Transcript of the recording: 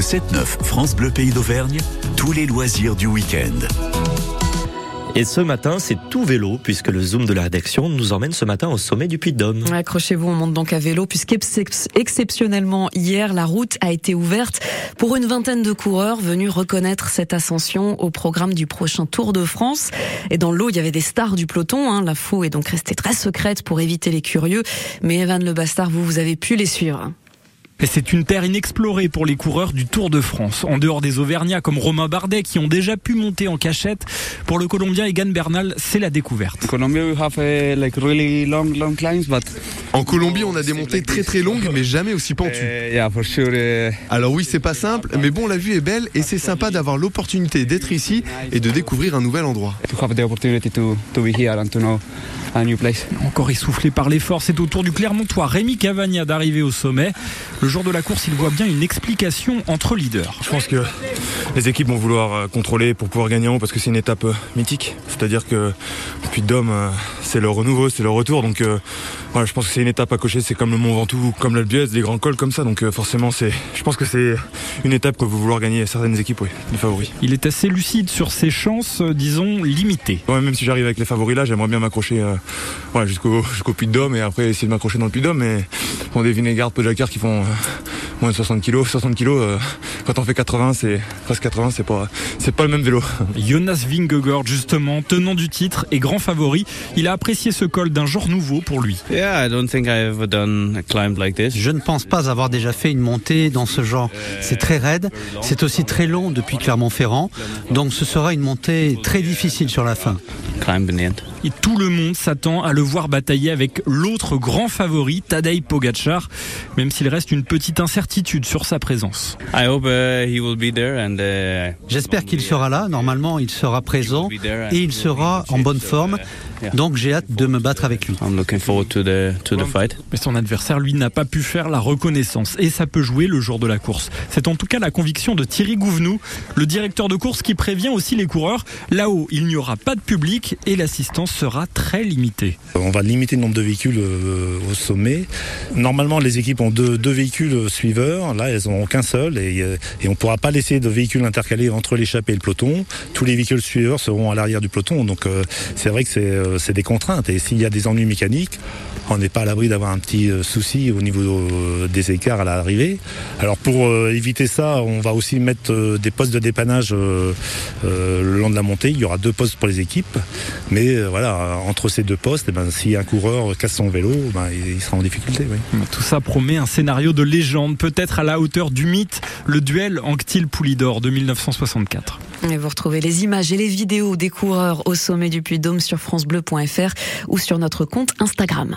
Le 7-9 France Bleu Pays d'Auvergne, tous les loisirs du week-end. Et ce matin, c'est tout vélo, puisque le Zoom de la rédaction nous emmène ce matin au sommet du Puy de Dôme. Accrochez-vous, on monte donc à vélo, puisqu'exceptionnellement hier, la route a été ouverte pour une vingtaine de coureurs venus reconnaître cette ascension au programme du prochain Tour de France. Et dans l'eau, il y avait des stars du peloton. Hein. La fou est donc restée très secrète pour éviter les curieux. Mais Evan Le Bastard, vous, vous avez pu les suivre. C'est une terre inexplorée pour les coureurs du Tour de France. En dehors des Auvergnats comme Romain Bardet qui ont déjà pu monter en cachette, pour le Colombien Egan Bernal, c'est la découverte. En Colombie, on a des montées très très longues, mais jamais aussi pentues. Uh, Alors oui, c'est pas simple, mais bon, la vue est belle et c'est sympa d'avoir l'opportunité d'être ici et de découvrir un nouvel endroit. Encore essoufflé par l'effort, c'est au tour du Clermontois Rémi Cavagna d'arriver au sommet. Le jour de la course, il voit bien une explication entre leaders. Je pense que les équipes vont vouloir euh, contrôler pour pouvoir gagner en haut parce que c'est une étape euh, mythique. C'est-à-dire que depuis Dôme, euh, c'est le renouveau, c'est le retour. Donc voilà, je pense que c'est une étape à cocher. C'est comme le Mont Ventoux, comme l'Alpe d'Huez, des grands cols comme ça. Donc forcément, c'est, je pense que c'est une étape que vous vouloir gagner certaines équipes, oui, les favoris. Il est assez lucide sur ses chances, disons, limitées. Ouais, même si j'arrive avec les favoris là, j'aimerais bien m'accrocher voilà, jusqu'au jusqu'au Puy de Dôme et après essayer de m'accrocher dans le Puy de Dôme. Mais bon, des Vinégarde, Pogacar qui font moins de 60 kg. 60 kg, quand on fait 80, c'est presque 80, c'est pas, c'est pas le même vélo. Jonas Vingegaard, justement, tenant du titre et grand favori, il a apprécié ce col d'un genre nouveau pour lui. Je ne pense pas avoir déjà fait une montée dans ce genre. C'est très raide, c'est aussi très long depuis Clermont-Ferrand, donc ce sera une montée très difficile sur la fin. Et tout le monde s'attend à le voir batailler avec l'autre grand favori, Tadej Pogacar, même s'il reste une petite incertitude sur sa présence. J'espère qu'il sera là. Normalement, il sera présent et il sera en bonne forme. Donc j'ai hâte de me battre avec lui. Mais son adversaire, lui, n'a pas pu faire la reconnaissance et ça peut jouer le jour de la course. C'est en tout cas la conviction de Thierry Gouvenou, le directeur de course qui prévient aussi les coureurs. Là-haut, il n'y aura pas de public et l'assistance sera très limitée. On va limiter le nombre de véhicules euh, au sommet. Normalement, les équipes ont deux, véhicules suiveurs. Là, elles n'ont qu'un seul et, euh, on ne pourra pas laisser de véhicules intercalés entre l'échappée et le peloton. Tous les véhicules suiveurs seront à l'arrière du peloton. Donc euh, c'est vrai que euh, c'est des contraintes. Et s'il y a des ennuis mécaniques, on n'est pas à l'abri d'avoir un petit euh, souci au niveau euh, des écarts à l'arrivée. Alors pour éviter ça, on va aussi mettre des postes de dépannage le long de la montée. Il y aura deux postes pour les équipes. Mais voilà, entre ces deux postes, eh ben, si un coureur casse son vélo, ben, il sera en difficulté. Tout ça promet un scénario de légende, peut-être à la hauteur du mythe, le duel Anctil-Poulidor de 1964. Et vous retrouvez les images et les vidéos des coureurs au sommet du Puy-de-Dôme sur francebleu.fr ou sur notre compte Instagram.